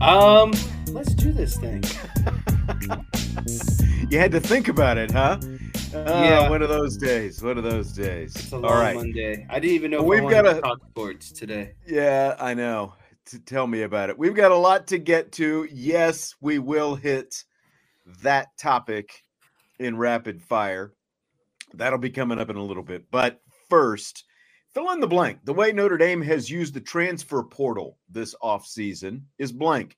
Um, let's do this thing. you had to think about it, huh? Uh, Yeah. One of those days. One of those days. It's a long All right. Monday. I didn't even know we've got to a- talk sports today. Yeah, I know. T- tell me about it. We've got a lot to get to. Yes, we will hit that topic in rapid fire. That'll be coming up in a little bit. But first, fill in the blank. The way Notre Dame has used the transfer portal this offseason is blank.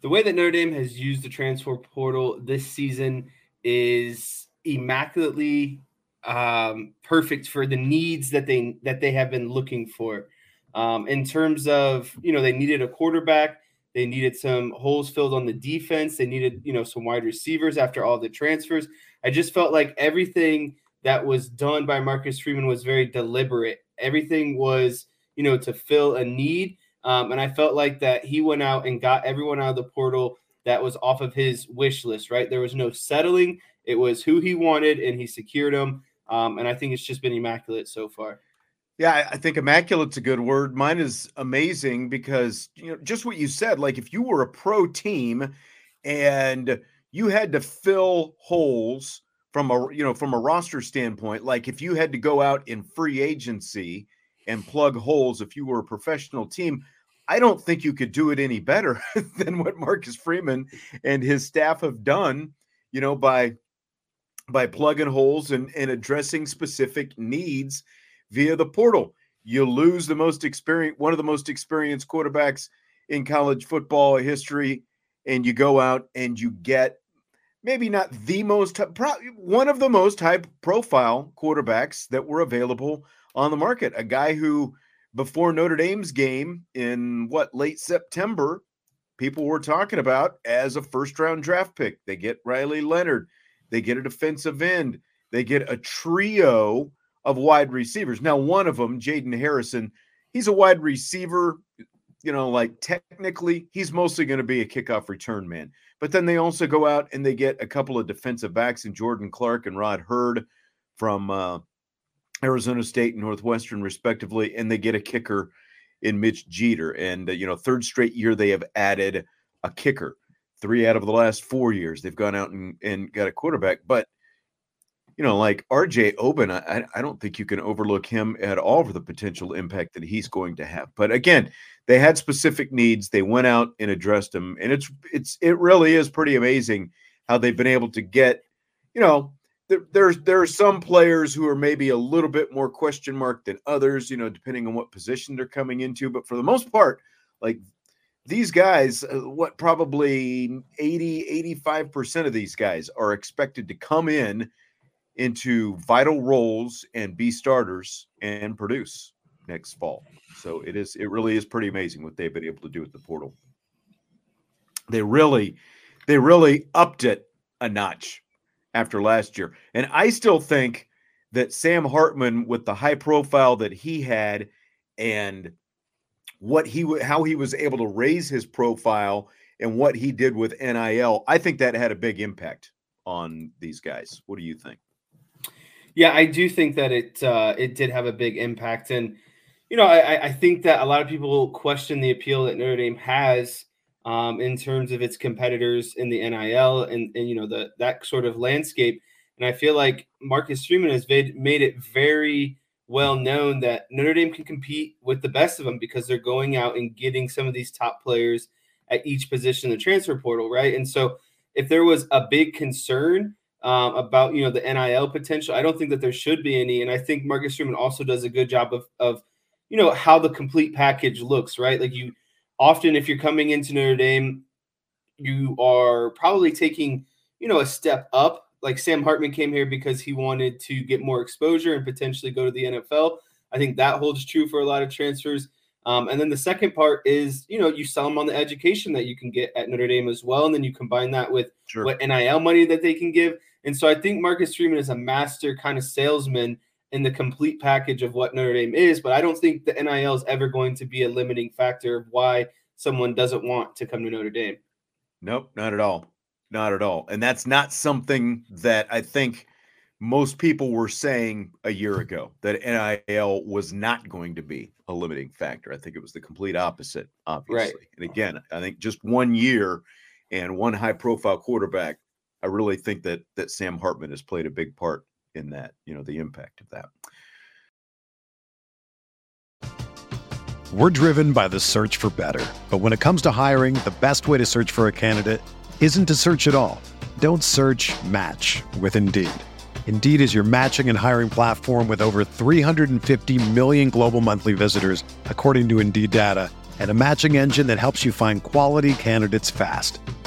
The way that Notre Dame has used the transfer portal this season is immaculately um, perfect for the needs that they that they have been looking for. Um, in terms of you know they needed a quarterback, they needed some holes filled on the defense, they needed you know some wide receivers after all the transfers. I just felt like everything that was done by Marcus Freeman was very deliberate. Everything was you know to fill a need. Um, and I felt like that he went out and got everyone out of the portal that was off of his wish list, right? There was no settling. It was who he wanted, and he secured them. Um, and I think it's just been immaculate so far. Yeah, I- think immaculate's a good word. Mine is amazing because you know just what you said. Like if you were a pro team and you had to fill holes from a you know from a roster standpoint, like if you had to go out in free agency and plug holes, if you were a professional team, I don't think you could do it any better than what Marcus Freeman and his staff have done. You know by by plugging holes and, and addressing specific needs via the portal. You lose the most experienced, one of the most experienced quarterbacks in college football history, and you go out and you get maybe not the most, pro- one of the most high profile quarterbacks that were available on the market. A guy who, before Notre Dame's game in what late September, people were talking about as a first round draft pick. They get Riley Leonard, they get a defensive end, they get a trio of wide receivers. Now, one of them, Jayden Harrison, he's a wide receiver. You know, like technically, he's mostly going to be a kickoff return man. But then they also go out and they get a couple of defensive backs in Jordan Clark and Rod Heard from uh, Arizona State and Northwestern, respectively, and they get a kicker in Mitch Jeter. And uh, you know, third straight year they have added a kicker. Three out of the last four years they've gone out and, and got a quarterback. But you know, like RJ Oben, I, I don't think you can overlook him at all for the potential impact that he's going to have. But again, they had specific needs. They went out and addressed them, and it's it's it really is pretty amazing how they've been able to get. You know, there, there's there are some players who are maybe a little bit more question mark than others. You know, depending on what position they're coming into. But for the most part, like these guys, uh, what probably 80, 85% of these guys are expected to come in into vital roles and be starters and produce next fall. So it is it really is pretty amazing what they've been able to do with the portal. They really they really upped it a notch after last year. And I still think that Sam Hartman with the high profile that he had and what he how he was able to raise his profile and what he did with NIL, I think that had a big impact on these guys. What do you think? Yeah, I do think that it uh, it did have a big impact, and you know, I, I think that a lot of people question the appeal that Notre Dame has um, in terms of its competitors in the NIL and, and you know the that sort of landscape. And I feel like Marcus Freeman has made, it very well known that Notre Dame can compete with the best of them because they're going out and getting some of these top players at each position in the transfer portal, right? And so if there was a big concern um, about you know the NIL potential, I don't think that there should be any. And I think Marcus Freeman also does a good job of of you know how the complete package looks, right? Like you often if you're coming into Notre Dame, you are probably taking, you know, a step up. Like Sam Hartman came here because he wanted to get more exposure and potentially go to the NFL. I think that holds true for a lot of transfers. Um, and then the second part is, you know, you sell them on the education that you can get at Notre Dame as well. And then you combine that with sure. what NIL money that they can give. And so I think Marcus Freeman is a master kind of salesman in the complete package of what Notre Dame is. But I don't think the NIL is ever going to be a limiting factor of why someone doesn't want to come to Notre Dame. Nope, not at all. Not at all. And that's not something that I think most people were saying a year ago that NIL was not going to be a limiting factor. I think it was the complete opposite, obviously. Right. And again, I think just one year and one high profile quarterback, I really think that that Sam Hartman has played a big part in that, you know, the impact of that. We're driven by the search for better. But when it comes to hiring, the best way to search for a candidate isn't to search at all. Don't search match with Indeed. Indeed is your matching and hiring platform with over 350 million global monthly visitors, according to Indeed data, and a matching engine that helps you find quality candidates fast.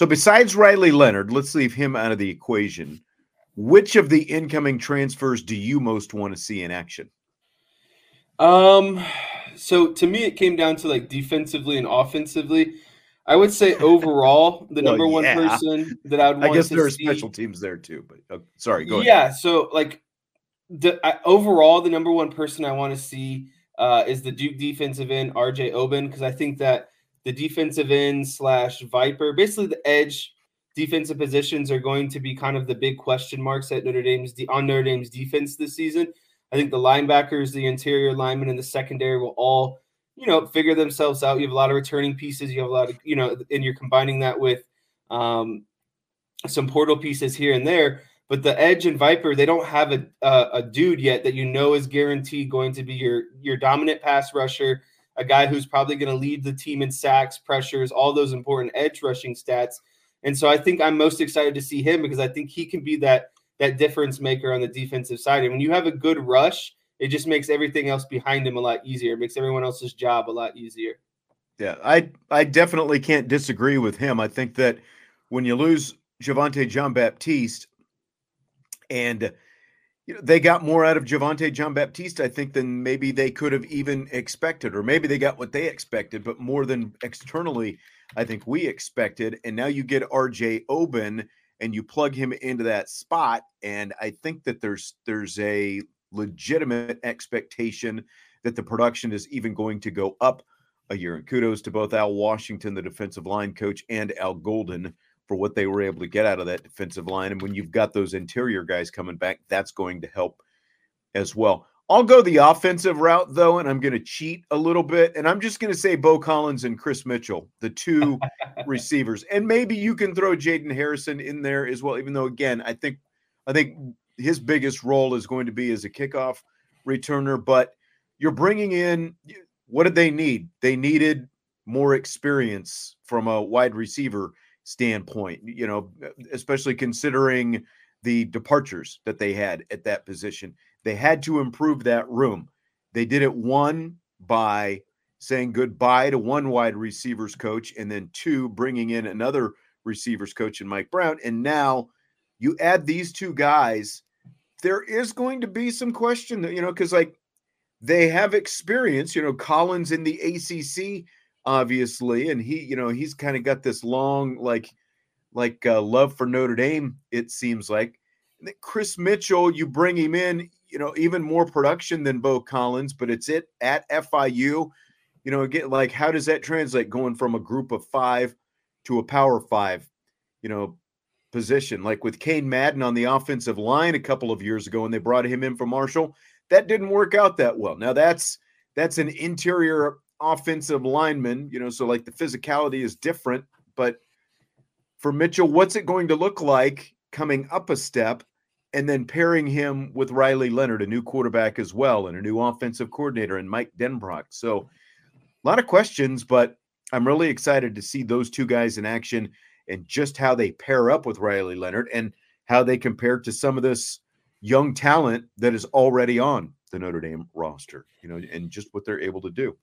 So besides Riley Leonard, let's leave him out of the equation. Which of the incoming transfers do you most want to see in action? Um so to me, it came down to like defensively and offensively. I would say overall, the well, number one yeah. person that I would. I guess there are see, special teams there too, but uh, sorry, go yeah, ahead. Yeah, so like the I, overall, the number one person I want to see uh, is the Duke defensive end RJ Oben because I think that the defensive end slash Viper, basically the edge defensive positions, are going to be kind of the big question marks at Notre Dame's on Notre Dame's defense this season. I think the linebackers, the interior linemen, and the secondary will all, you know, figure themselves out. You have a lot of returning pieces. You have a lot of, you know, and you're combining that with um, some portal pieces here and there. But the Edge and Viper, they don't have a, a, a dude yet that you know is guaranteed going to be your your dominant pass rusher, a guy who's probably going to lead the team in sacks, pressures, all those important edge rushing stats. And so I think I'm most excited to see him because I think he can be that that difference maker on the defensive side. And when you have a good rush, it just makes everything else behind him a lot easier. It makes everyone else's job a lot easier. Yeah, I I definitely can't disagree with him. I think that when you lose Javontae Jean-Baptiste and you know, they got more out of Javontae Jean-Baptiste, I think, than maybe they could have even expected, or maybe they got what they expected, but more than externally, I think we expected. And now you get RJ Oben, and you plug him into that spot and i think that there's there's a legitimate expectation that the production is even going to go up a year and kudos to both al washington the defensive line coach and al golden for what they were able to get out of that defensive line and when you've got those interior guys coming back that's going to help as well I'll go the offensive route though, and I'm going to cheat a little bit, and I'm just going to say Beaux Collins and Chris Mitchell, the two receivers, and maybe you can throw Jayden Harrison in there as well. Even though, again, I think I think his biggest role is going to be as a kickoff returner, but you're bringing in what did they need? They needed more experience from a wide receiver standpoint, you know, especially considering the departures that they had at that position. They had to improve that room. They did it one by saying goodbye to one wide receivers coach and then two bringing in another receivers coach and Mike Brown. And now you add these two guys, there is going to be some question, you know, because like they have experience, you know, Collins in the ACC, obviously, and he, you know, he's kind of got this long, like, like uh, love for Notre Dame, it seems like. Chris Mitchell, you bring him in, you know, even more production than Beaux Collins, but it's it at FIU. You know, again, like how does that translate going from a group of five to a power five, you know, position? Like with Cain Madden on the offensive line a couple of years ago, and they brought him in for Marshall, that didn't work out that well. Now that's that's an interior offensive lineman, you know, so like the physicality is different, but for Mitchell, what's it going to look like coming up a step and then pairing him with Riley Leonard, a new quarterback as well, and a new offensive coordinator, and Mike Denbrock. So, a lot of questions, but I'm really excited to see those two guys in action and just how they pair up with Riley Leonard and how they compare to some of this young talent that is already on the Notre Dame roster, you know, and just what they're able to do.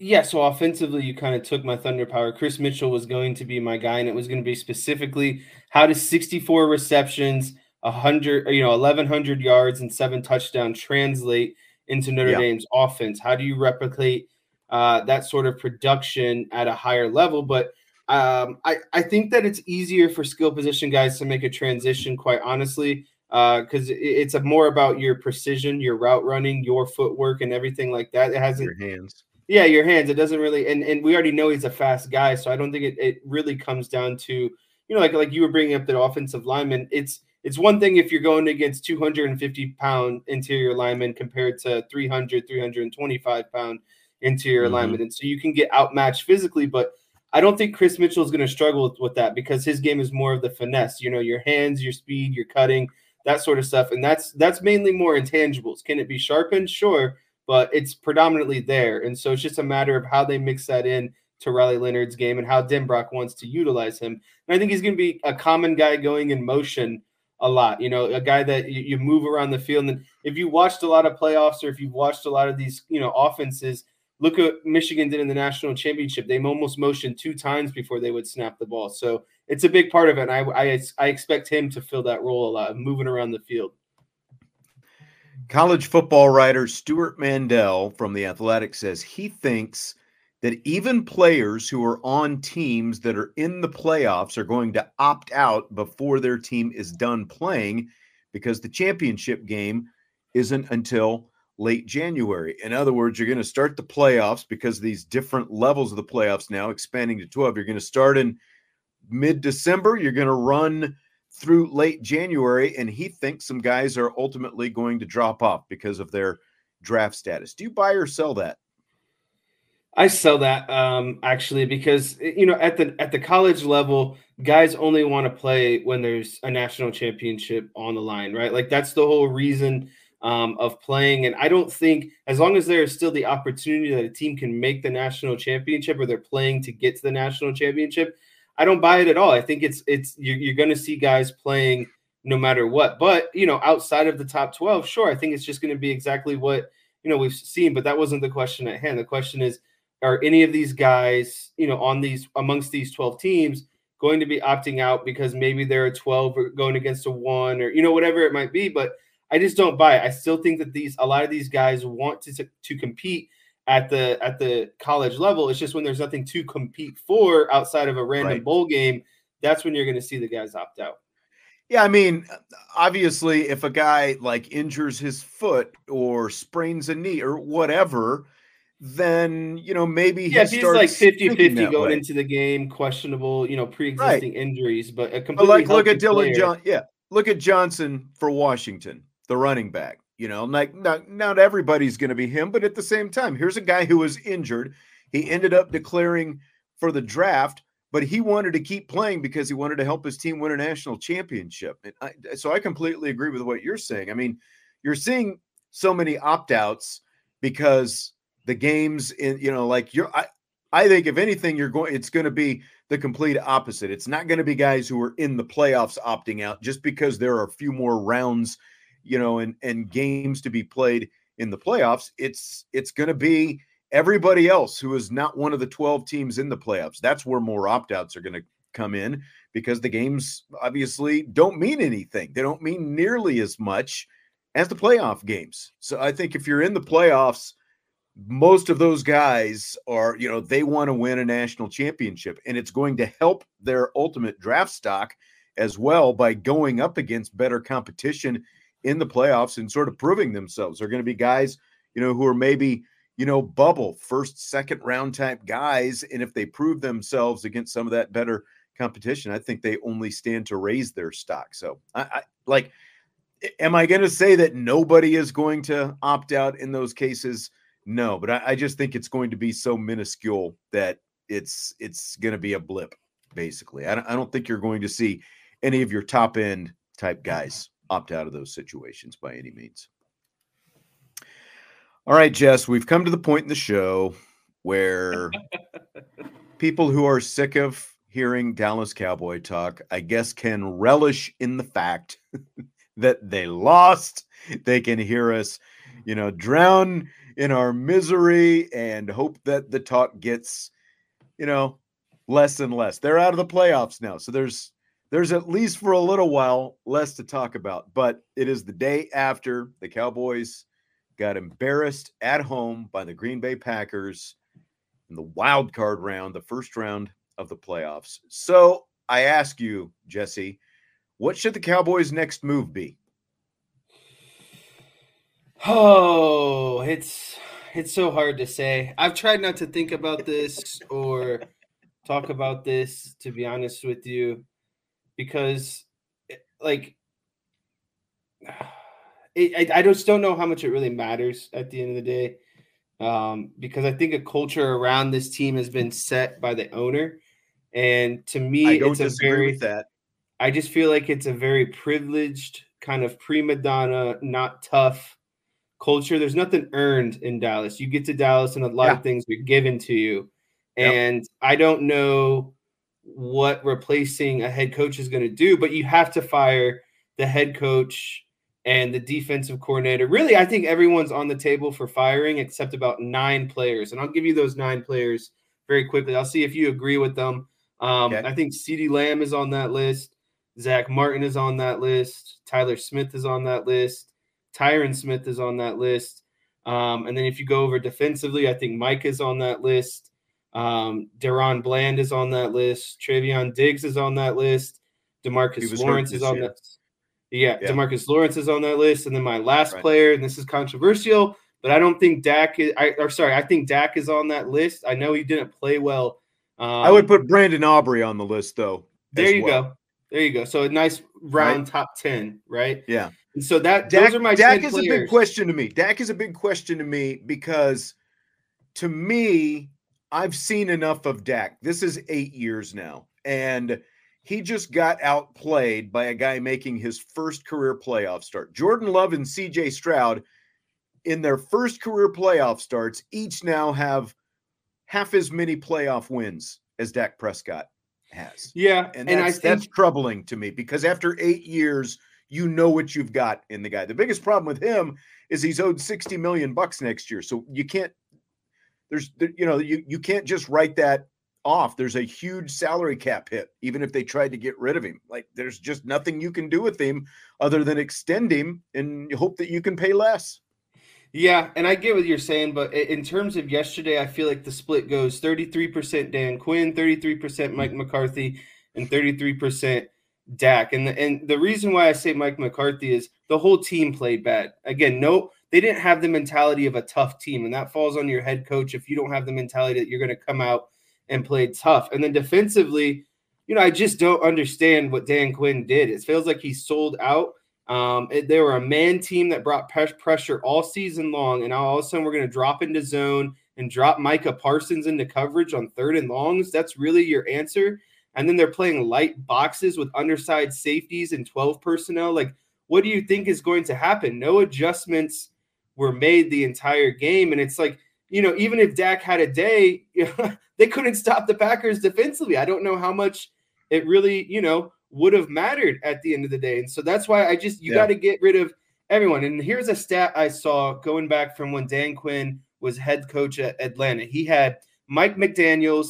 Yeah, so offensively, you kind of took my thunder power. Chris Mitchell was going to be my guy, and it was going to be specifically how does 64 receptions, 100, you know, 1,100 yards and seven touchdowns translate into Notre yeah. Dame's offense? How do you replicate uh, that sort of production at a higher level? But um, I, I think that it's easier for skill position guys to make a transition, quite honestly, because uh, it's a more about your precision, your route running, your footwork, and everything like that. It hasn't your hands. Yeah, your hands. It doesn't really, and and we already know he's a fast guy, so I don't think it, it really comes down to you know like like you were bringing up the offensive lineman. It's it's one thing if you're going against 250 pound interior lineman compared to 300 325 pound interior mm-hmm. lineman, and so you can get outmatched physically, but. I don't think Chris Mitchell is going to struggle with, with that because his game is more of the finesse. You know, your hands, your speed, your cutting, that sort of stuff, and that's that's mainly more intangibles. Can it be sharpened? Sure, but it's predominantly there. And so it's just a matter of how they mix that in to Riley Leonard's game and how Denbrock wants to utilize him. And I think he's going to be a common guy going in motion a lot. You know, a guy that you, you move around the field. And if you watched a lot of playoffs or if you've watched a lot of these, you know, offenses, look at Michigan did in the national championship. They almost motioned two times before they would snap the ball. So it's a big part of it. And I, I, I expect him to fill that role a lot, moving around the field. College football writer Stewart Mandel from The Athletic says he thinks that even players who are on teams that are in the playoffs are going to opt out before their team is done playing because the championship game isn't until late January. In other words, you're going to start the playoffs because these different levels of the playoffs now expanding to 12. You're going to start in mid December, you're going to run through late January, and he thinks some guys are ultimately going to drop off because of their draft status. Do you buy or sell that? I sell that um, actually because eh, you know at the at the college level, guys only want to play when there's a national championship on the line, right? Like that's the whole reason um, of playing. And I don't think as long as there is still the opportunity that a team can make the national championship or they're playing to get to the national championship, I don't buy it at all. I think it's it's you're, you're going to see guys playing no matter what. But you know, outside of the top twelve, sure, I think it's just going to be exactly what you know we've seen. But that wasn't the question at hand. The question is, are any of these guys, you know, on these amongst these twelve teams? going to be opting out because maybe they're a 12 or going against a one or you know whatever it might be but i just don't buy it i still think that these a lot of these guys want to, to, to compete at the at the college level. It's just when there's nothing to compete for outside of a random right. bowl game, that's when you're going to see the guys opt out. Yeah, I mean, obviously, if a guy like injures his foot or sprains a knee or whatever, then you know maybe yeah, he he's like 50 50 going way. into the game, questionable, you know, pre-existing right. injuries, but a completely but like look at Dillon John, yeah, look at Johnson for Washington, the running back. You know, like not, not everybody's going to be him, but at the same time, here's a guy who was injured. He ended up declaring for the draft, but he wanted to keep playing because he wanted to help his team win a national championship. I, so I completely agree with what you're saying. I mean, you're seeing so many opt outs because the games in, you know, like you're, I, I think if anything, you're going. It's going to be the complete opposite. It's not going to be guys who are in the playoffs opting out just because there are a few more rounds, you know, and and games to be played in the playoffs. It's it's going to be everybody else who is not one of the 12 teams in the playoffs. That's where more opt outs are going to come in because the games obviously don't mean anything. They don't mean nearly as much as the playoff games. So I think if you're in the playoffs, most of those guys are, you know, they want to win a national championship and it's going to help their ultimate draft stock as well by going up against better competition in the playoffs and sort of proving themselves. They're going to be guys, you know, who are maybe, you know, bubble first, second round type guys. And if they prove themselves against some of that better competition, I think they only stand to raise their stock. So I, I like, am I going to say that nobody is going to opt out in those cases? No, but I, I just think it's going to be so minuscule that it's it's going to be a blip. Basically, I don't, I don't think you're going to see any of your top end type guys opt out of those situations by any means. All right, Jess, we've come to the point in the show where people who are sick of hearing Dallas Cowboy talk, I guess, can relish in the fact that they lost. They can hear us, you know, drown in our misery and hope that the talk gets, you know, less and less. They're out of the playoffs now. So there's there's at least for a little while less to talk about. But it is the day after the Cowboys got embarrassed at home by the Green Bay Packers in the wild card round, the first round of the playoffs. So I ask you, Jesse, what should the Cowboys' next move be? Oh, it's it's so hard to say. I've tried not to think about this or talk about this to be honest with you because eh, like it, I, I just don't know how much it really matters at the end of the day um, because I think a culture around this team has been set by the owner, and to me, it's a very that. I just feel like it's a very privileged kind of prima donna, not tough culture. There's nothing earned in Dallas. You get to Dallas and a lot yeah. of things are given to you. And yep. I don't know what replacing a head coach is going to do, but you have to fire the head coach and the defensive coordinator. Really, I think everyone's on the table for firing except about nine players. And I'll give you those nine players very quickly. I'll see if you agree with them. Um, okay. I think CeeDee Lamb is on that list. Zach Martin is on that list. Tyler Smith is on that list. Tyron Smith is on that list. Um, and then if you go over defensively, I think Mike is on that list. Um, DaRon Bland is on that list. Trevon Diggs is on that list. Demarcus Lawrence is on year. that. Yeah, yeah, Demarcus Lawrence is on that list. And then my last right. player, and this is controversial, but I don't think Dak is. I, or sorry, I think Dak is on that list. I know he didn't play well. Um, I would put Brandon Aubrey on the list, though. There you well. go. There you go. So a nice round right. top ten, right? Yeah. And so that Dak, those are my Dak is players. a big question to me. Dak is a big question to me because to me, I've seen enough of Dak. This is eight years now, and he just got outplayed by a guy making his first career playoff start. Jordan Love and CJ Stroud, in their first career playoff starts, each now have half as many playoff wins as Dak Prescott has. Yeah, and that's, and I think, that's troubling to me because after eight years you know what you've got in the guy. The biggest problem with him is he's owed 60 million bucks next year. So you can't there's you know you you can't just write that off. There's a huge salary cap hit even if they tried to get rid of him. Like there's just nothing you can do with him other than extend him and hope that you can pay less. Yeah, and I get what you're saying, but in terms of yesterday, I feel like the split goes 33% Dan Quinn, 33% mm-hmm. Mike McCarthy, and 33% Dak. And the, and the reason why I say Mike McCarthy is the whole team played bad. Again, no, they didn't have the mentality of a tough team, and that falls on your head coach if you don't have the mentality that you're going to come out and play tough. And then defensively, you know, I just don't understand what Dan Quinn did. It feels like he sold out. Um, it, they were a man team that brought pressure all season long, and all of a sudden we're going to drop into zone and drop Micah Parsons into coverage on third and longs. That's really your answer and then they're playing light boxes with underside safeties and 12 personnel. Like, what do you think is going to happen? No adjustments were made the entire game. And it's like, you know, even if Dak had a day, they couldn't stop the Packers defensively. I don't know how much it really, you know, would have mattered at the end of the day. And so that's why I just, you yeah. got to get rid of everyone. And here's a stat I saw going back from when Dan Quinn was head coach at Atlanta. He had Mike McDaniels,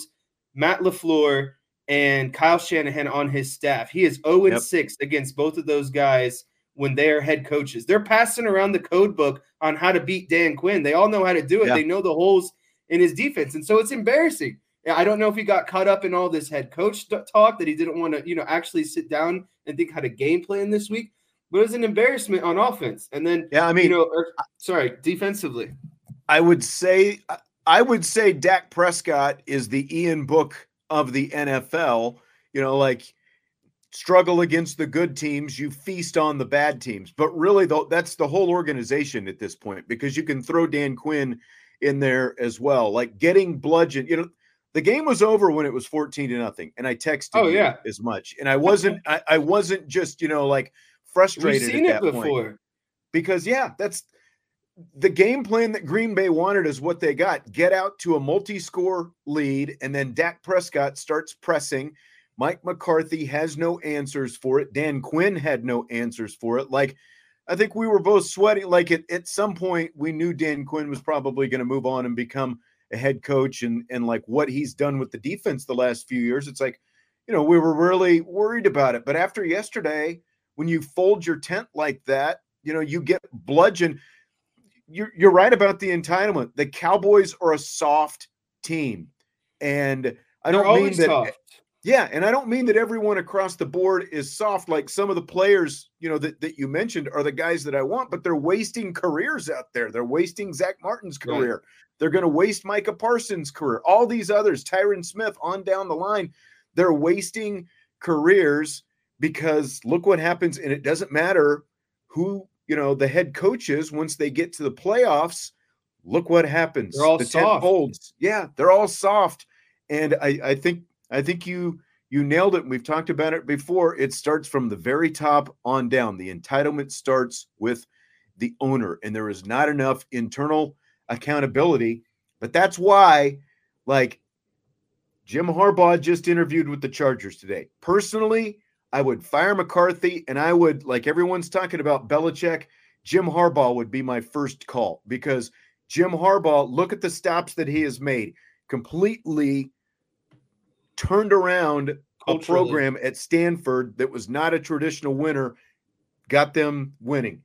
Matt LaFleur, and Kyle Shanahan on his staff. He is 0 yep. 6 against both of those guys when they're head coaches. They're passing around the code book on how to beat Dan Quinn. They all know how to do it. Yeah. They know the holes in his defense. And so it's embarrassing. I don't know if he got caught up in all this head coach talk that he didn't want to, you know, actually sit down and think how to game plan this week. But it was an embarrassment on offense. And then, yeah, I mean, you know, or, sorry, defensively. I would say, I would say Dak Prescott is the Ian Book of the NFL. You know, like struggle against the good teams, you feast on the bad teams. But really, though, that's the whole organization at this point because you can throw Dan Quinn in there as well. Like getting bludgeoned, you know, the game was over when it was 14 to nothing. And I texted oh, yeah. as much. And I wasn't, I, I, wasn't just, you know, like frustrated We've seen it before. Point. Because yeah, that's the game plan that Green Bay wanted is what they got. Get out to a multi-score lead, and then Dak Prescott starts pressing Mike McCarthy has no answers for it. Dan Quinn had no answers for it. Like, I think we were both sweating. Like, at, at some point, we knew Dan Quinn was probably going to move on and become a head coach. And, and like what he's done with the defense the last few years, it's like, you know, we were really worried about it. But after yesterday, when you fold your tent like that, you know, you get bludgeoned. You're, you're right about the entitlement. The Cowboys are a soft team. And I don't mean that. Soft. Yeah, and I don't mean that everyone across the board is soft like some of the players, you know, that, that you mentioned are the guys that I want, but they're wasting careers out there. They're wasting Zach Martin's career. Right. They're going to waste Micah Parsons' career. All these others, Tyron Smith on down the line, they're wasting careers because look what happens and it doesn't matter who, you know, the head coach is once they get to the playoffs. Look what happens. They're all the soft. Folds. Yeah, they're all soft. And I, I think I think you you nailed it. We've talked about it before. It starts from the very top on down. The entitlement starts with the owner, and there is not enough internal accountability. But that's why, like, Jim Harbaugh just interviewed with the Chargers today. Personally, I would fire McCarthy, and I would, like everyone's talking about Belichick, Jim Harbaugh would be my first call because Jim Harbaugh, look at the stops that he has made, completely turned around Culturally. a program at Stanford that was not a traditional winner, got them winning.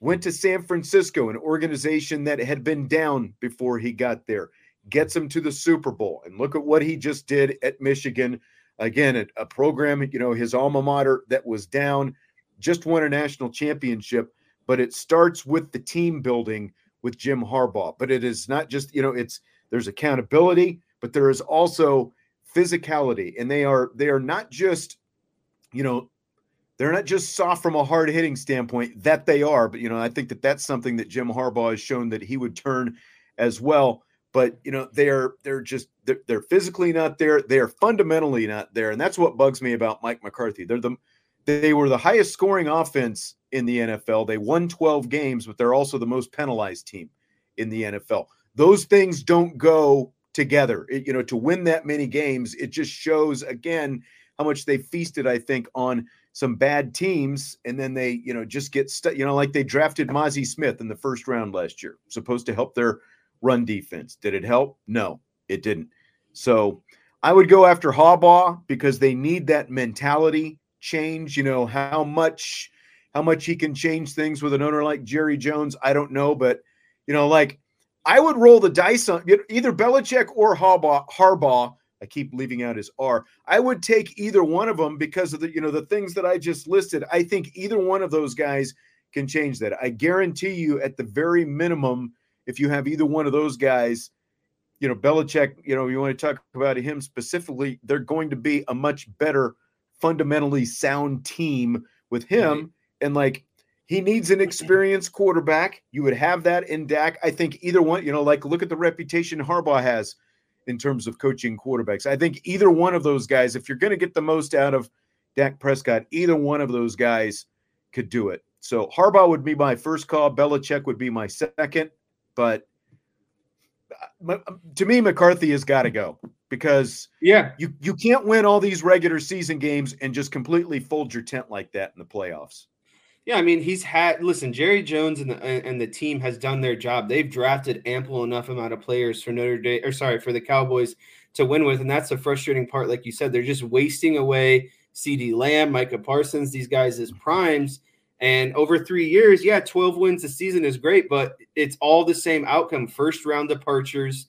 Went to San Francisco, an organization that had been down before he got there, gets him to the Super Bowl. And look at what he just did at Michigan. Again, a, a program, you know, his alma mater that was down, just won a national championship. But it starts with the team building with Jim Harbaugh. But it is not just, you know, it's there's accountability, but there is also physicality, and they are they are not just, you know, they're not just soft from a hard hitting standpoint. That they are, but you know, I think that that's something that Jim Harbaugh has shown that he would turn as well. But you know, they're they're just they're, they're physically not there. They are fundamentally not there, and that's what bugs me about Mike McCarthy. They're the they were the highest scoring offense in the NFL. They won 12 games, but they're also the most penalized team in the NFL. Those things don't go together. It, you know, to win that many games, it just shows again how much they feasted, I think, on some bad teams, and then they, you know, just get stuck. You know, like they drafted Mazi Smith in the first round last year, supposed to help their run defense. Did it help? No, it didn't. So I would go after Harbaugh because they need that mentality change. You know, how much how much he can change things with an owner like Jerry Jones, I don't know, but you know, like I would roll the dice on either Belichick or Harbaugh. Harbaugh. I keep leaving out his R. I would take either one of them because of the you know the things that I just listed. I think either one of those guys can change that. I guarantee you, at the very minimum, if you have either one of those guys, you know Belichick. You know you want to talk about him specifically. They're going to be a much better, fundamentally sound team with him. Mm-hmm. And like he needs an experienced quarterback. You would have that in Dak. I think either one, you know, like look at the reputation Harbaugh has in terms of coaching quarterbacks. I think either one of those guys, if you're going to get the most out of Dak Prescott, either one of those guys could do it. So Harbaugh would be my first call. Belichick would be my second. But uh, to me, McCarthy has got to go because yeah, you you can't win all these regular season games and just completely fold your tent like that in the playoffs. Yeah, I mean, he's had listen. Jerry Jones and the and the team has done their job. They've drafted ample enough amount of players for Notre Dame, or sorry, for the Cowboys to win with, and that's the frustrating part. Like you said, they're just wasting away CeeDee Lamb, Micah Parsons, these guys as primes. And over three years, yeah, 12 wins a season is great, but it's all the same outcome. First round departures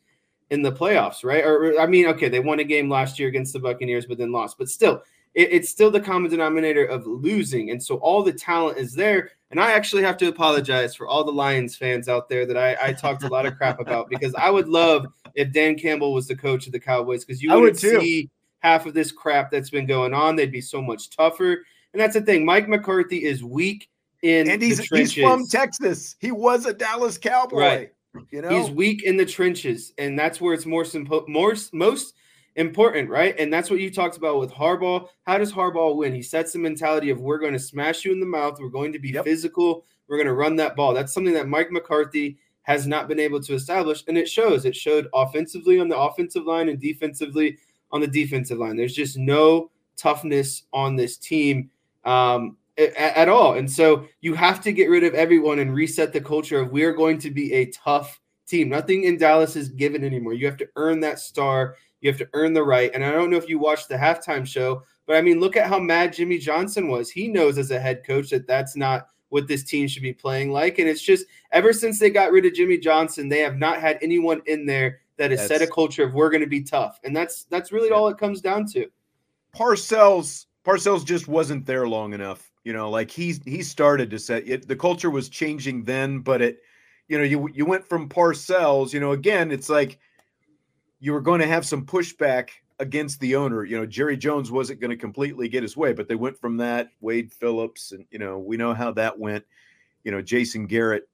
in the playoffs, right? Or I mean, okay, they won a game last year against the Buccaneers, but then lost. But still, it, it's still the common denominator of losing. And so all the talent is there. And I actually have to apologize for all the Lions fans out there that I, I talked a lot of crap about because I would love if Dan Campbell was the coach of the Cowboys because you wouldn't would see half of this crap that's been going on. They'd be so much tougher. And that's the thing. Mike McCarthy is weak in and he's, he's from Texas. He was a Dallas Cowboy. Right. You know, he's weak in the trenches, and that's where it's more simple, more most important, right? And that's what you talked about with Harbaugh. How does Harbaugh win? He sets the mentality of we're going to smash you in the mouth. We're going to be yep. physical. We're going to run that ball. That's something that Mike McCarthy has not been able to establish, and it shows. It showed offensively on the offensive line and defensively on the defensive line. There's just no toughness on this team um, at, at all, and so you have to get rid of everyone and reset the culture of we are going to be a tough team. Nothing in Dallas is given anymore. You have to earn that star. You have to earn the right. And I don't know if you watched the halftime show, but I mean, look at how mad Jimmy Johnson was. He knows as a head coach that that's not what this team should be playing like. And it's just ever since they got rid of Jimmy Johnson, they have not had anyone in there that has set a culture of we're going to be tough. And that's that's really yeah. all it comes down to. Parcells Parcells just wasn't there long enough. You know, like he he started to set it. The culture was changing then, but it, you know, you you went from Parcells. You know, again, it's like you were going to have some pushback against the owner. You know, Jerry Jones wasn't going to completely get his way, but they went from that Wade Phillips, and you know, we know how that went. You know, Jason Garrett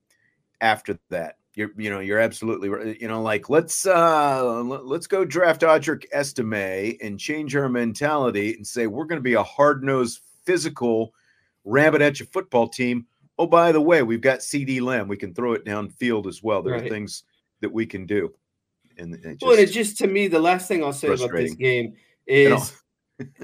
after that. You're, you know, you're absolutely right. You know, like let's uh let's go draft Audric Estime and change our mentality and say we're going to be a hard nosed, physical, rabbit at your football team. Oh, by the way, we've got CeeDee Lamb. We can throw it downfield as well. There right. are things that we can do and it just, well, and it just to me, the last thing I'll say about this game is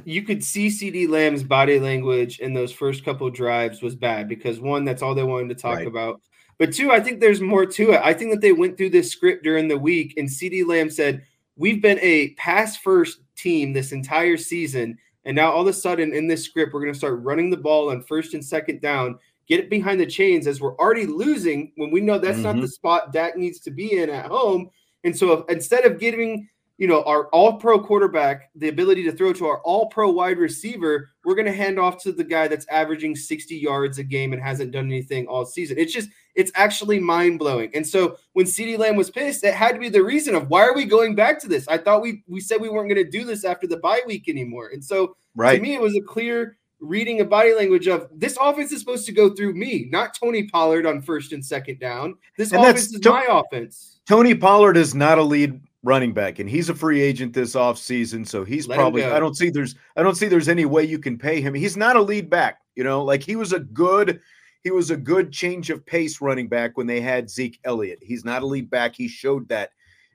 you could see CeeDee Lamb's body language in those first couple drives was bad because one, that's all they wanted to talk right. about. But two, I think there's more to it. I think that they went through this script during the week, and CeeDee Lamb said, We've been a pass first team this entire season. And now all of a sudden in this script, we're going to start running the ball on first and second down, get it behind the chains as we're already losing when we know that's mm-hmm. not the spot Dak needs to be in at home. And so if, instead of giving you know our all pro quarterback the ability to throw to our all pro wide receiver, we're going to hand off to the guy that's averaging 60 yards a game and hasn't done anything all season. It's just it's actually mind blowing. And so when CeeDee Lamb was pissed, it had to be the reason of why are we going back to this? I thought we we said we weren't going to do this after the bye week anymore. And so right. to me, it was a clear reading a body language of this offense is supposed to go through me, not Tony Pollard on first and second down. This and offense is my offense. Tony Pollard is not a lead running back and he's a free agent this offseason so he's Let probably I don't see there's I don't see there's any way you can pay him. He's not a lead back, you know, like he was a good he was a good change of pace running back when they had Zeke Elliott. He's not a lead back. He showed that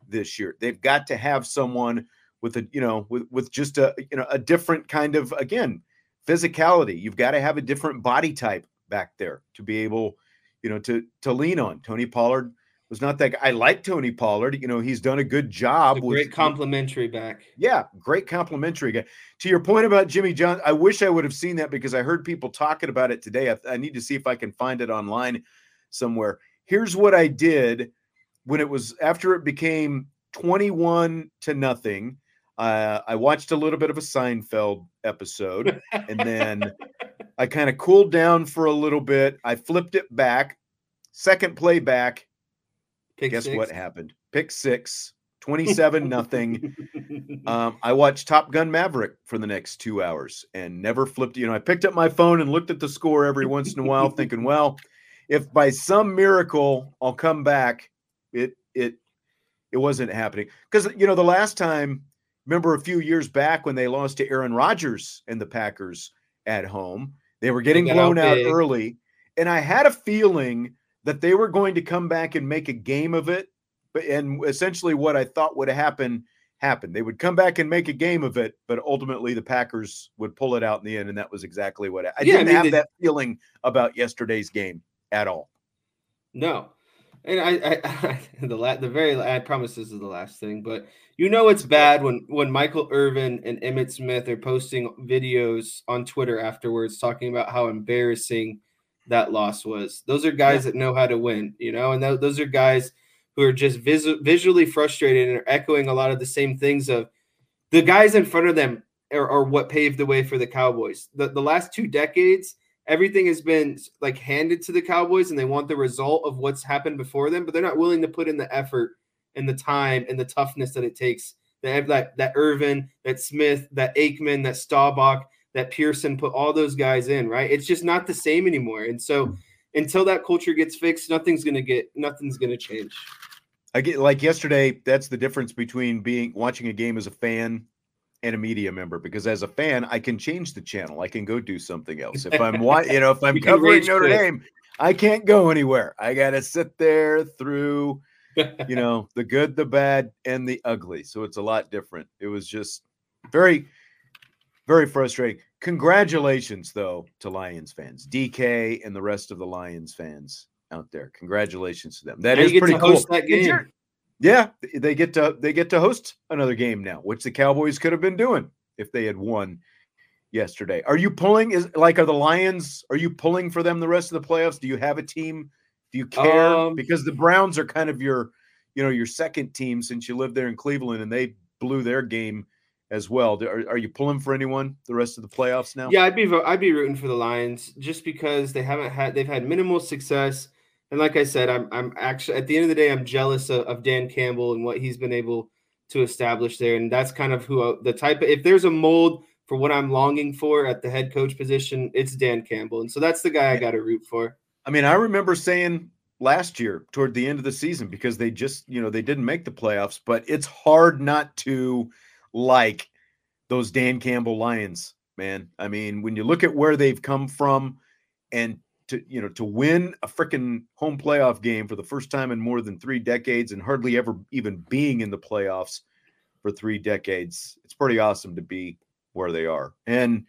this year. They've got to have someone with a, you know, with with just a, you know, a different kind of again, physicality. You've got to have a different body type back there to be able, you know, to to lean on. Tony Pollard was not that. I like Tony Pollard. You know, he's done a good job. A great complimentary back. Yeah, great complimentary guy. To your point about Jimmy John, I wish I would have seen that because I heard people talking about it today. I, I need to see if I can find it online somewhere. Here's what I did when it was after it became 21 to nothing. Uh, I watched a little bit of a Seinfeld episode and then I kind of cooled down for a little bit. I flipped it back, second play back Pick Guess six. what happened? Pick six, 27 nothing. Um, I watched Top Gun Maverick for the next two hours and never flipped. You know, I picked up my phone and looked at the score every once in a while, thinking, well, if by some miracle I'll come back, it it it wasn't happening. Because you know, the last time, remember a few years back when they lost to Aaron Rodgers and the Packers at home, they were getting blown out early. And I had a feeling that they were going to come back and make a game of it but and essentially what I thought would happen happened. They would come back and make a game of it, but ultimately the Packers would pull it out in the end, and that was exactly what I, I yeah, didn't I mean, have they, that feeling about yesterday's game at all. No, and I, I, I the la- the very I promise this is the last thing, but you know it's bad when when Michael Irvin and Emmitt Smith are posting videos on Twitter afterwards talking about how embarrassing that loss was. Those are guys yeah. that know how to win, you know, and th- those are guys who are just vis- visually frustrated and are echoing a lot of the same things of the guys in front of them are, are what paved the way for the Cowboys. The, the last two decades, everything has been like handed to the Cowboys and they want the result of what's happened before them, but they're not willing to put in the effort and the time and the toughness that it takes. That that that Irvin, that Smith, that Aikman, that Staubach, that Pearson put all those guys in, right? It's just not the same anymore. And so hmm. until that culture gets fixed, nothing's gonna get nothing's gonna change. I get like yesterday. That's the difference between being watching a game as a fan and a media member. Because as a fan, I can change the channel. I can go do something else. If I'm you know, if I'm covering Notre quick. Dame, I can't go anywhere. I got to sit there through, you know, the good, the bad, and the ugly. So it's a lot different. It was just very, very frustrating. Congratulations, though, to Lions fans, DK, and the rest of the Lions fans out there. Congratulations to them. That now is pretty cool. That game. Yeah, they get to they get to host another game now, which the Cowboys could have been doing if they had won yesterday. Are you pulling? Is like are the Lions? Are you pulling for them the rest of the playoffs? Do you have a team? Do you care? Um, because the Browns are kind of your, you know, your second team since you lived there in Cleveland, and they blew their game as well. Are, are you pulling for anyone the rest of the playoffs now? Yeah, I'd be I'd be rooting for the Lions just because they haven't had they've had minimal success and like I said, I'm I'm actually at the end of the day, I'm jealous of, of Dan Campbell and what he's been able to establish there, and that's kind of who I, the type. Of, if there's a mold for what I'm longing for at the head coach position, it's Dan Campbell, and so that's the guy I got to root for. I mean, I remember saying last year toward the end of the season because they just you know they didn't make the playoffs, but it's hard not to like those Dan Campbell Lions, man. I mean, when you look at where they've come from and to you know to win a freaking home playoff game for the first time in more than three decades and hardly ever even being in the playoffs for three decades it's pretty awesome to be where they are and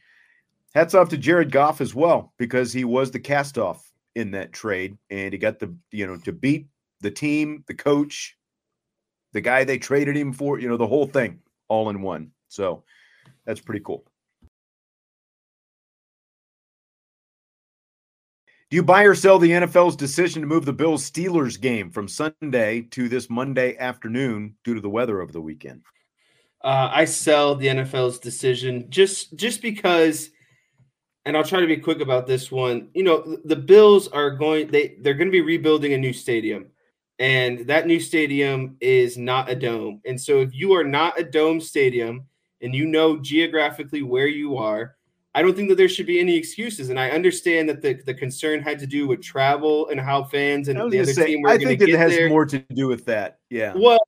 hats off to jared goff as well because he was the cast off in that trade and he got the you know to beat the team the coach the guy they traded him for you know the whole thing all in one so that's pretty cool Do you buy or sell the NFL's decision to move the Bills Steelers game from Sunday to this Monday afternoon due to the weather over the weekend? Uh, I sell the NFL's decision just just because, and I'll try to be quick about this one. You know, the Bills are going they they're going to be rebuilding a new stadium, and that new stadium is not a dome. And so, if you are not a dome stadium, and you know geographically where you are, I don't think that there should be any excuses. And I understand that the, the concern had to do with travel and how fans and the other say, team were going to get it has there. more to do with that. Yeah. Well,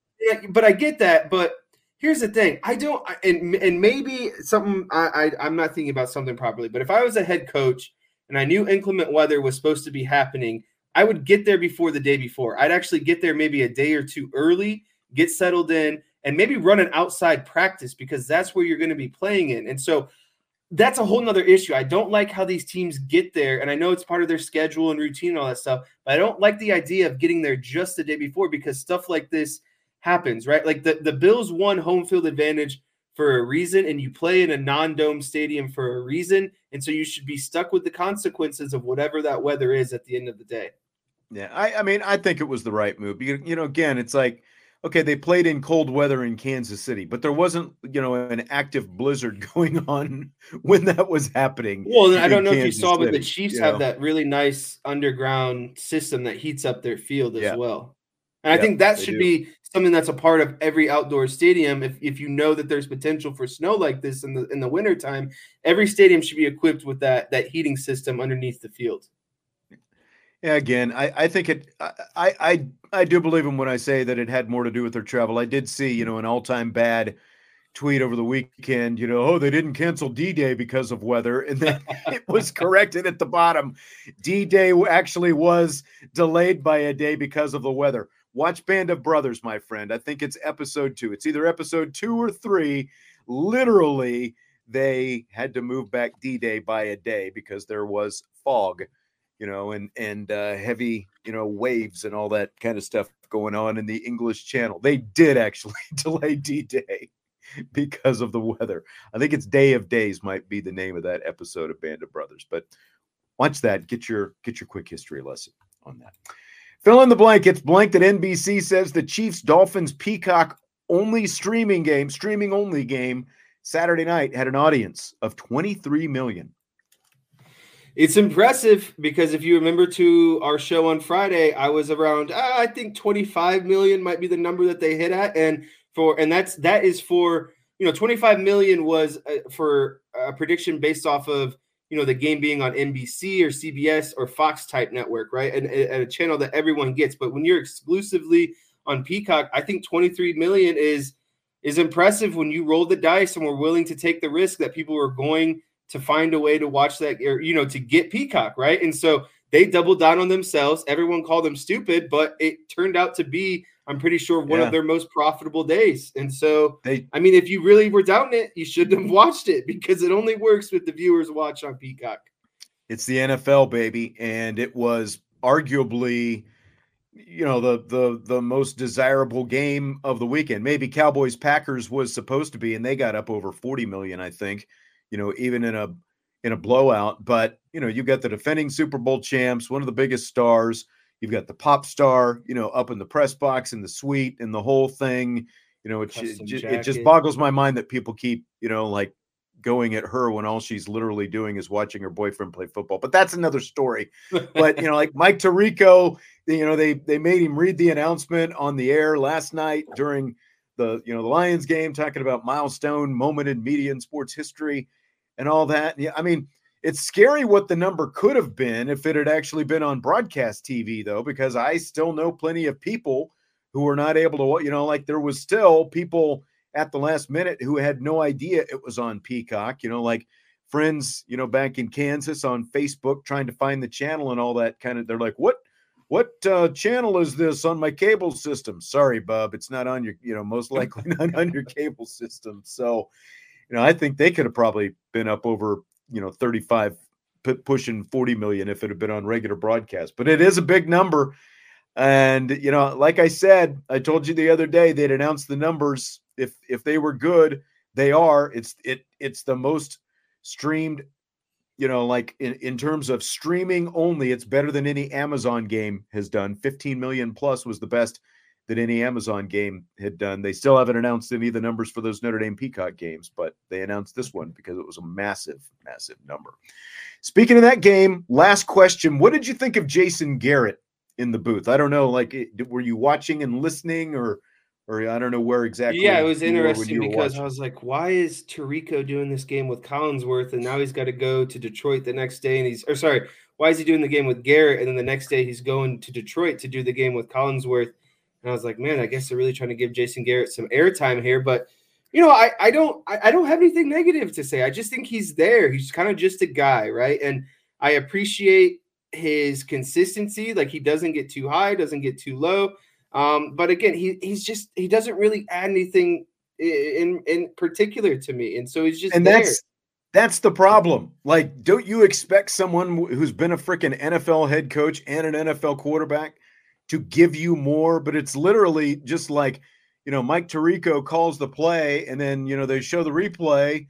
but I get that. But here's the thing: I don't, and and maybe something I, I I'm not thinking about something properly. But if I was a head coach and I knew inclement weather was supposed to be happening, I would get there before the day before. I'd actually get there maybe a day or two early, get settled in, and maybe run an outside practice because that's where you're going to be playing in. And so that's a whole nother issue. I don't like how these teams get there. And I know it's part of their schedule and routine and all that stuff, but I don't like the idea of getting there just the day before because stuff like this happens, right? Like the, the Bills won home field advantage for a reason, and you play in a non-dome stadium for a reason. And so you should be stuck with the consequences of whatever that weather is at the end of the day. Yeah, I, I mean, I think it was the right move. You, you know, again, it's like okay, they played in cold weather in Kansas City, but there wasn't, you know, an active blizzard going on when that was happening. Well, I don't know Kansas if you saw, City, but the Chiefs have know? that really nice underground system that heats up their field as yeah. well. And I think that should do. be something that's a part of every outdoor stadium. If, if you know that there's potential for snow like this in the in the wintertime, every stadium should be equipped with that that heating system underneath the field. Again, I, I think it. I, I I do believe him when I say that it had more to do with their travel. I did see, you know, an all-time bad tweet over the weekend. You know, oh, they didn't cancel D-Day because of weather, and then it was corrected at the bottom. D-Day actually was delayed by a day because of the weather. watch Band of Brothers, my friend. I think it's episode two. It's either episode two or three. Literally, they had to move back D Day by a day because there was fog, you know, and and uh, heavy, you know, waves and all that kind of stuff going on in the English Channel. They did actually delay D Day because of the weather. I think it's Day of Days might be the name of that episode of Band of Brothers, but watch that. Get your get your quick history lesson on that. Fill in the blank. It's blank that NBC says the Chiefs Dolphins Peacock only streaming game, streaming only game Saturday night had an audience of 23 million. It's impressive because if you remember to our show on Friday, I was around uh, I think 25 million might be the number that they hit at and for and that's that is for you know 25 million was uh, for a prediction based off of you know the game being on NBC or CBS or Fox type network, right? And, and a channel that everyone gets. But when you're exclusively on Peacock, I think 23 million is is impressive when you roll the dice and we're willing to take the risk that people are going to find a way to watch that or you know to get Peacock, right? And so they doubled down on themselves. Everyone called them stupid, but it turned out to be I'm pretty sure one yeah. of their most profitable days. And so, they, I mean, if you really were doubting it, you shouldn't have watched it because it only works with the viewers watch on Peacock. It's the NFL, baby, and it was arguably, you know, the the the most desirable game of the weekend. Maybe Cowboys Packers was supposed to be, and they got up over forty million, I think. You know, even in a in a blowout, but you know, you've got the defending Super Bowl champs, one of the biggest stars You've got the pop star, you know, up in the press box in the suite and the whole thing. You know, it, it, it just boggles my mind that people keep, you know, like going at her when all she's literally doing is watching her boyfriend play football. But that's another story. but you know, like Mike Tirico, you know, they they made him read the announcement on the air last night during the you know the Lions game, talking about milestone moment in media and sports history and all that. Yeah, I mean, it's scary what the number could have been if it had actually been on broadcast TV, though, because I still know plenty of people who were not able to, you know, like there was still people at the last minute who had no idea it was on Peacock, you know, like friends, you know, back in Kansas on Facebook trying to find the channel and all that kind of. They're like, what? What uh, channel is this on my cable system? Sorry, Bub, it's not on your, you know, most likely not on your cable system. So, you know, I think they could have probably been up over you know 35 pushing 40 million if it had been on regular broadcast. But it is a big number. And you know like i said i told you the other day they'd announced the numbers. If if they were good they are. It's it it's the most streamed you know like in, in terms of streaming only it's better than any amazon game has done. 15 million plus was the best that any Amazon game had done. They still haven't announced any of the numbers for those Notre Dame Peacock games, but they announced this one because it was a massive, massive number. Speaking of that game, last question. What did you think of Jason Garrett in the booth? I don't know. Like, were you watching and listening or? Or I don't know where exactly. Yeah, it was interesting because watching. I was like, why is Tirico doing this game with Collinsworth and now he's got to go to Detroit the next day and he's or sorry, why is he doing the game with Garrett and then the next day he's going to Detroit to do the game with Collinsworth? And I was like, man, I guess they're really trying to give Jason Garrett some airtime here. But you know, I, I don't I, I don't have anything negative to say. I just think he's there. He's kind of just a guy, right? And I appreciate his consistency. Like he doesn't get too high, doesn't get too low. Um, but again, he he's just he doesn't really add anything in in particular to me. And so he's just and there. that's that's the problem. Like, don't you expect someone who's been a freaking NFL head coach and an NFL quarterback to give you more, but it's literally just like, you know, Mike Tirico calls the play and then, you know, they show the replay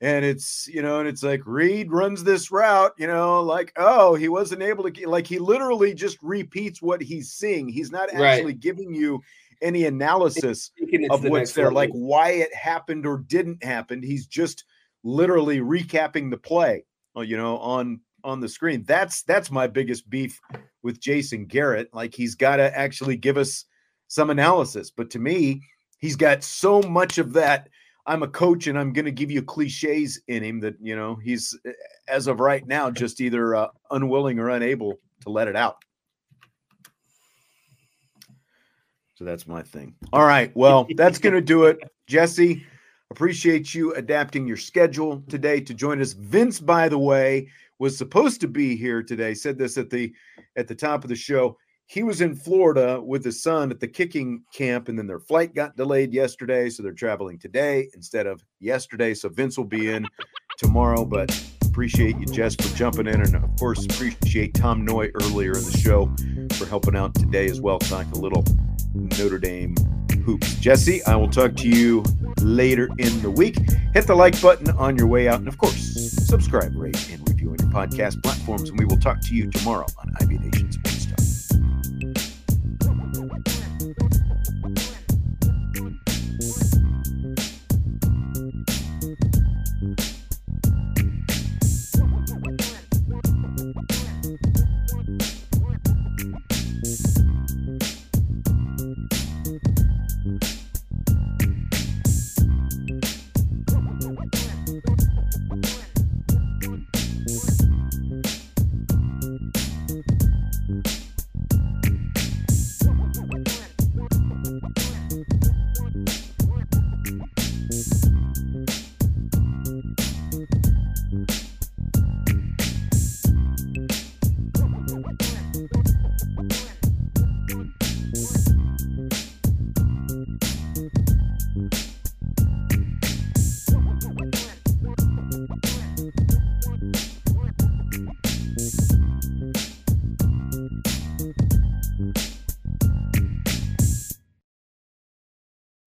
and it's, you know, and it's like Reed runs this route, you know, like, oh, he wasn't able to, like, he literally just repeats what he's seeing. He's not actually right. giving you any analysis of what's there, level. like why it happened or didn't happen. He's just literally recapping the play, uh, you know, on on the screen. That's that's my biggest beef with Jason Garrett. Like he's got to actually give us some analysis. But to me, he's got so much of that. I'm a coach and I'm going to give you cliches in him that, you know, he's eh, as of right now just either uh, unwilling or unable to let it out. So that's my thing. All right. Well, that's going to do it. Jesse, appreciate you adapting your schedule today to join us. Vince, by the way, was supposed to be here today. Said this at the at the top of the show. he was in Florida with his son at the kicking camp, and then their flight got delayed yesterday. So they're traveling today instead of yesterday. So Vince will be in tomorrow, but appreciate you, Jess, for jumping in. And of course, appreciate Tom Noie earlier in the show for helping out today as well, talking a little Notre Dame hoops. Jesse, I will talk to you later in the week. Hit the like button on your way out. And of course, subscribe, rate, and on your podcast platforms. And we will talk to you tomorrow on IB Nation Sports Talk.